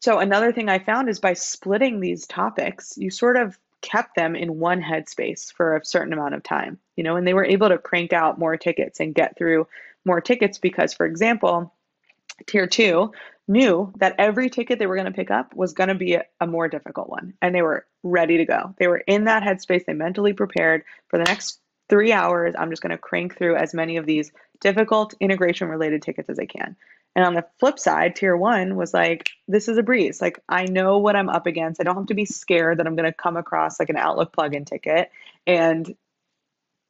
So another thing I found is by splitting these topics, you sort of kept them in one headspace for a certain amount of time, you know, and they were able to crank out more tickets and get through more tickets because, for example, tier two knew that every ticket they were going to pick up was going to be a, a, more difficult one and they were ready to go. They were in that headspace they mentally prepared. For the next three hours i'm just going to crank through as many of these difficult integration related tickets as i can. And on the flip side tier one was like this is a breeze. Like i know what i'm up against. I don't have to be scared that i'm going to come across like an outlook plugin ticket. And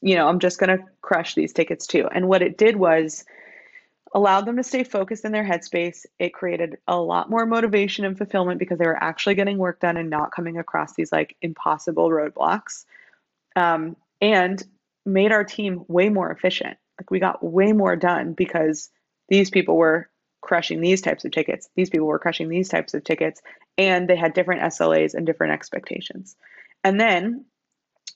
you know i'm just going to crush these tickets too. And what it did was allowed them to stay focused in their headspace. It created a lot more motivation and fulfillment because they were actually getting work done and not coming across these like impossible roadblocks. Um, and made our team way more efficient. Like we got way more done because these people were crushing these types of tickets. These people were crushing these types of tickets, and they had different SLAs and different expectations. And then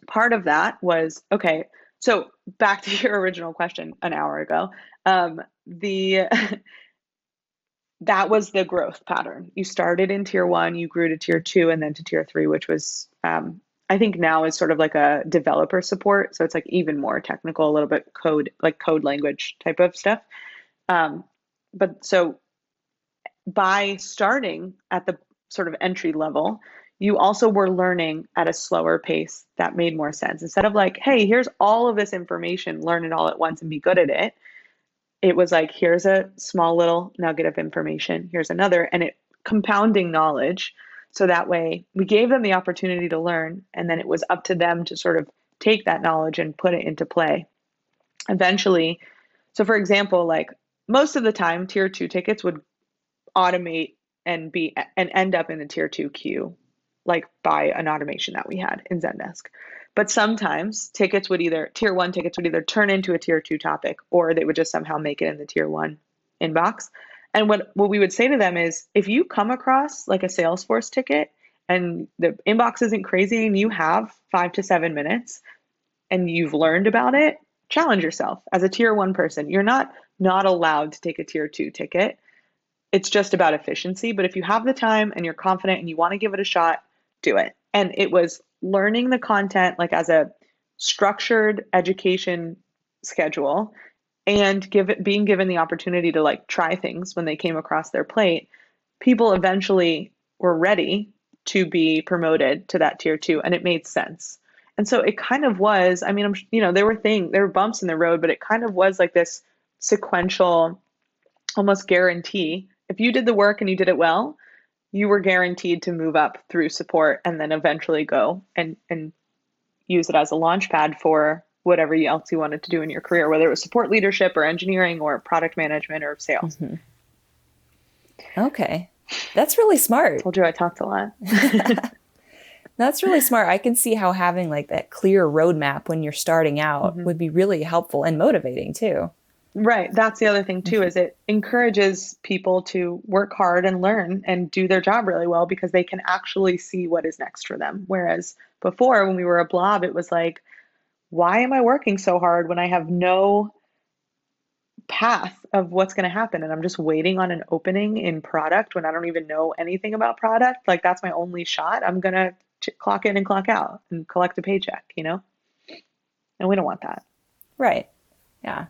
part of that was okay. So back to your original question an hour ago. Um, the that was the growth pattern. You started in tier one, you grew to tier two, and then to tier three, which was um, I think now is sort of like a developer support. So it's like even more technical, a little bit code, like code language type of stuff. Um, but so by starting at the sort of entry level, you also were learning at a slower pace that made more sense. Instead of like, hey, here's all of this information, learn it all at once and be good at it it was like here's a small little nugget of information here's another and it compounding knowledge. So that way we gave them the opportunity to learn and then it was up to them to sort of take that knowledge and put it into play. Eventually so for example like most of the time tier 2 tickets would automate and be and end up in the tier 2 queue like by an automation that we had in zendesk but sometimes tickets would either, tier one tickets would either turn into a tier two topic or they would just somehow make it in the tier one inbox. And what, what we would say to them is if you come across like a Salesforce ticket and the inbox isn't crazy and you have five to seven minutes and you've learned about it, challenge yourself as a tier one person. You're not not allowed to take a tier two ticket. It's just about efficiency. But if you have the time and you're confident and you want to give it a shot, do it. And it was learning the content like as a structured education schedule and give it being given the opportunity to like try things when they came across their plate people eventually were ready to be promoted to that tier 2 and it made sense. And so it kind of was i mean i'm you know there were things there were bumps in the road but it kind of was like this sequential almost guarantee. If you did the work and you did it well you were guaranteed to move up through support and then eventually go and and use it as a launch pad for whatever else you wanted to do in your career, whether it was support leadership or engineering or product management or sales. Mm-hmm. Okay. That's really smart. I told you I talked a lot. That's really smart. I can see how having like that clear roadmap when you're starting out mm-hmm. would be really helpful and motivating too. Right. That's the other thing too is it encourages people to work hard and learn and do their job really well because they can actually see what is next for them. Whereas before when we were a blob it was like why am I working so hard when I have no path of what's going to happen and I'm just waiting on an opening in product when I don't even know anything about product? Like that's my only shot. I'm going to clock in and clock out and collect a paycheck, you know? And we don't want that. Right. Yeah.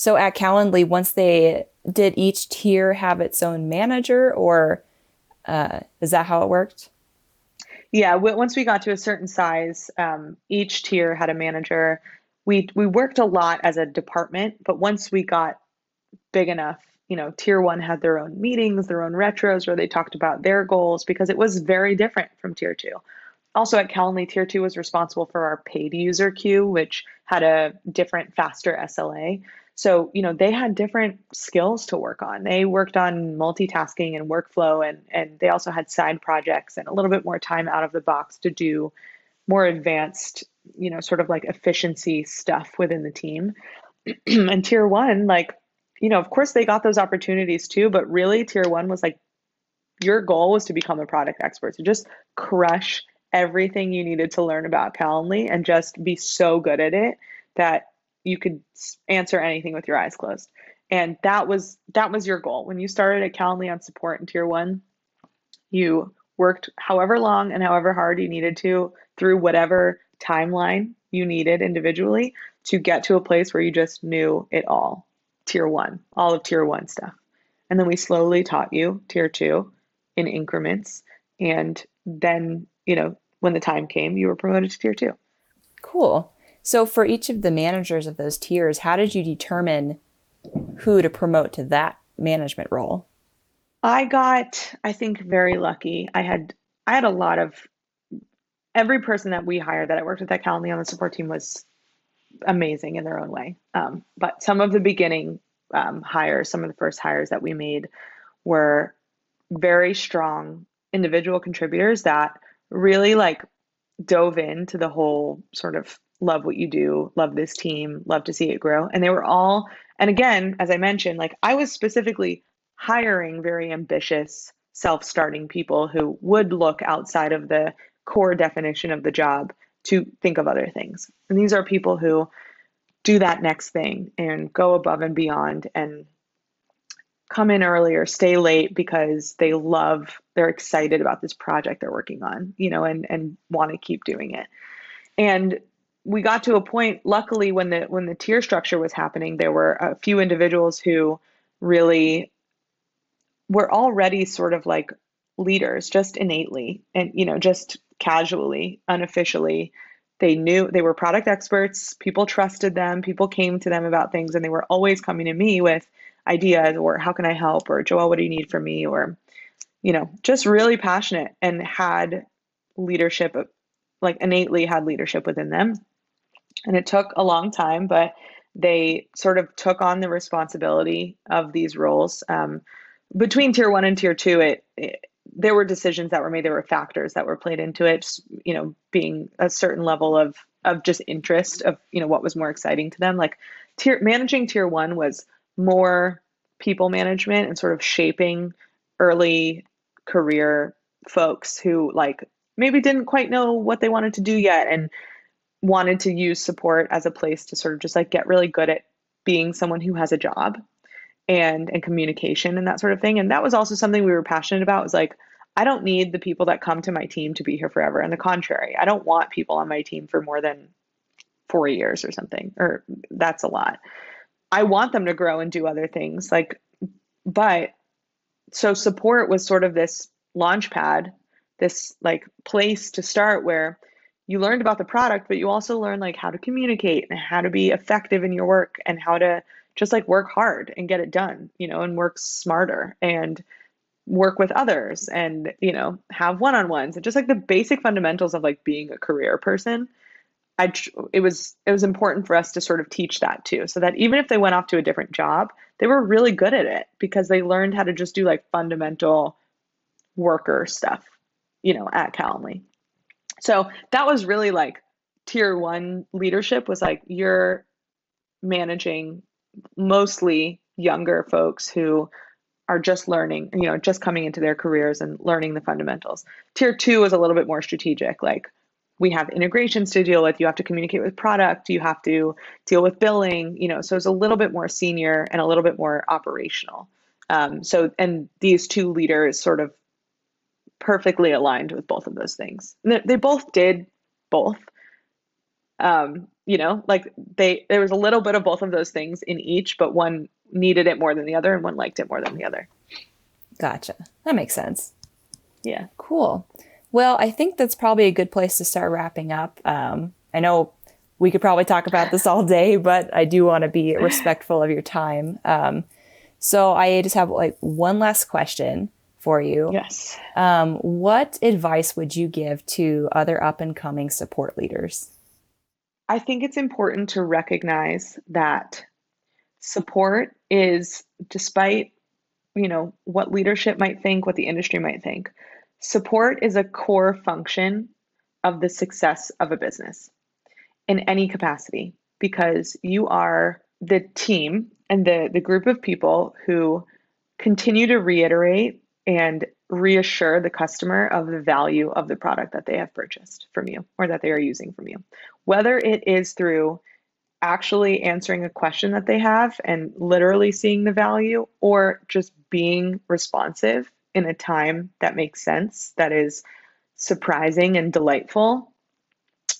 So at Calendly, once they did each tier have its own manager, or uh, is that how it worked? Yeah, once we got to a certain size, um, each tier had a manager. We we worked a lot as a department, but once we got big enough, you know, tier one had their own meetings, their own retros where they talked about their goals because it was very different from tier two. Also at Calendly, tier two was responsible for our paid user queue, which had a different, faster SLA. So, you know, they had different skills to work on. They worked on multitasking and workflow, and, and they also had side projects and a little bit more time out of the box to do more advanced, you know, sort of like efficiency stuff within the team. and tier one, like, you know, of course they got those opportunities too, but really tier one was like, your goal was to become a product expert, to just crush everything you needed to learn about Calendly and just be so good at it that you could answer anything with your eyes closed. And that was that was your goal. When you started at Calendly on support in tier 1, you worked however long and however hard you needed to through whatever timeline you needed individually to get to a place where you just knew it all. Tier 1, all of tier 1 stuff. And then we slowly taught you tier 2 in increments and then, you know, when the time came, you were promoted to tier 2. Cool. So, for each of the managers of those tiers, how did you determine who to promote to that management role? I got, I think, very lucky. I had, I had a lot of. Every person that we hired that I worked with at Calendly on the support team was amazing in their own way. Um, but some of the beginning um, hires, some of the first hires that we made, were very strong individual contributors that really like dove into the whole sort of love what you do, love this team, love to see it grow. And they were all, and again, as I mentioned, like I was specifically hiring very ambitious, self starting people who would look outside of the core definition of the job to think of other things. And these are people who do that next thing and go above and beyond and come in earlier, stay late because they love, they're excited about this project they're working on, you know, and and want to keep doing it. And we got to a point luckily when the when the tier structure was happening there were a few individuals who really were already sort of like leaders just innately and you know just casually unofficially. They knew they were product experts. People trusted them. People came to them about things and they were always coming to me with ideas or how can i help? or Joelle what do you need from me? or you know just really passionate and had leadership like innately had leadership within them and it took a long time but they sort of took on the responsibility of these roles um, between tier one and tier two, it, it, there were decisions that were made. There were factors that were played into it. You know, being a certain level of of just interest of you know what was more exciting to them. Like tier managing tier one was more people management and sort of shaping early career folks who like maybe didn't quite know what they wanted to do yet and wanted to use support as a place to sort of just like get really good at being someone who has a job and and communication and that sort of thing. And that was also something we were passionate about was like i don't need the people that come to my team to be here forever. And the contrary i don't want people on my team for more than four years or something or that's a lot. I want them to grow and do other things like but so support was sort of this launch pad this like place to start where you learned about the product but you also learned like how to communicate and how to be effective in your work and how to just like work hard and get it done, you know, and work smarter and work with others and, you know, have one on ones and just like the basic fundamentals of like being a career person. I, it was it was important for us to sort of teach that too so that even if they went off to a different job they were really good at it because they learned how to just do like fundamental worker stuff you know at calendly so that was really like tier one leadership was like you're managing mostly younger folks who are just learning, you know, just coming into their careers and learning the fundamentals. Tier two is a little bit more strategic. Like we have integrations to deal with. You have to communicate with product. You have to deal with billing. You know, so it's a little bit more senior and a little bit more operational. Um, so, and these two leaders sort of perfectly aligned with both of those things. They, they both did both. Um, you know like they there was a little bit of both of those things in each but one needed it more than the other and one liked it more than the other. Gotcha. That makes sense. Yeah. Cool. Well i think that's probably a good place to start wrapping up. Um, i know we could probably talk about this all day but i do want to be respectful of your time. Um, so i just have like one last question for you. Yes. Um, what advice would you give to other up and coming support leaders? I think it's important to recognize that support is, despite you know what leadership might think, what the industry might think, support is a core function of the success of a business in any capacity because you are the team and the the group of people who continue to reiterate and reassure the customer of the value of the product that they have purchased from you or that they are using from you. Whether it is through actually answering a question that they have and literally seeing the value or just being responsive in a time that makes sense, that is surprising and delightful.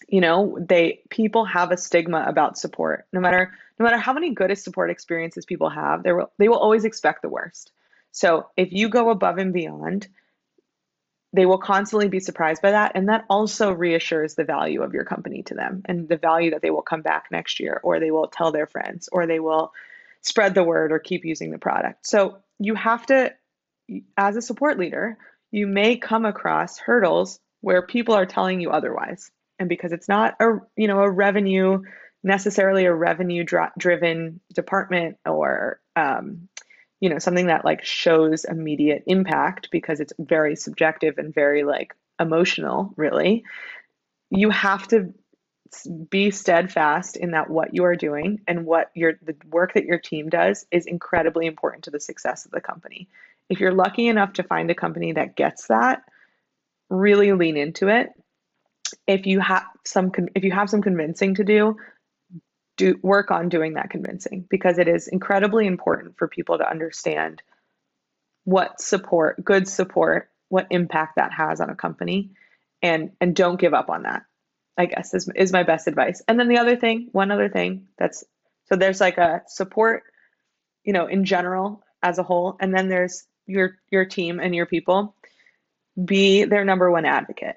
You know, they people have a stigma about support. No matter no matter how many good support experiences people have, they will they will always expect the worst. So if you go above and beyond, they will constantly be surprised by that. And that also reassures the value of your company to them and the value that they will come back next year or they will tell their friends or they will spread the word or keep using the product. So you have to, as a support leader, you may come across hurdles where people are telling you otherwise. And because it's not a, you know, a revenue, necessarily a revenue driven department or um, you know something that like shows immediate impact because it's very subjective and very like emotional really you have to be steadfast in that what you are doing and what your the work that your team does is incredibly important to the success of the company. If you're lucky enough to find a company that gets that really lean into it. If you have some if you have some convincing to do do work on doing that convincing because it is incredibly important for people to understand what support, good support, what impact that has on a company and and don't give up on that. I guess is is my best advice. And then the other thing, one other thing that's so there's like a support, you know, in general as a whole, and then there's your your team and your people. Be their number one advocate.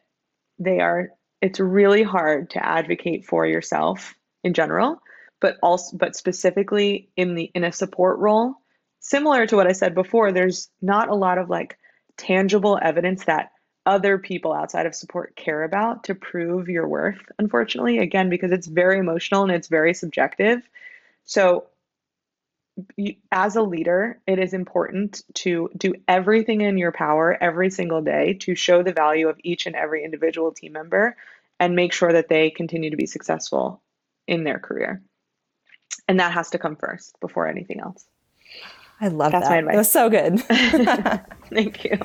They are it's really hard to advocate for yourself in general but also but specifically in the in a support role. Similar to what i said before there's not a lot of like tangible evidence that other people outside of support care about to prove your worth unfortunately again because it's very emotional and it's very subjective. So as a leader it is important to do everything in your power every single day to show the value of each and every individual team member and make sure that they continue to be successful in their career and that has to come first before anything else. I love That's that. It was so good. thank you.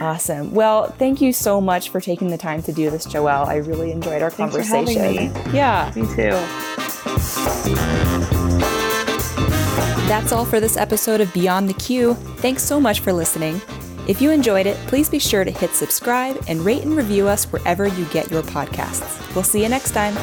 Awesome. Well, thank you so much for taking the time to do this, Joelle. I really enjoyed our Thanks conversation. Yeah, me too. That's all for this episode of Beyond the Queue. Thanks so much for listening. If you enjoyed it, please be sure to hit subscribe and rate and review us wherever you get your podcasts. We'll see you next time.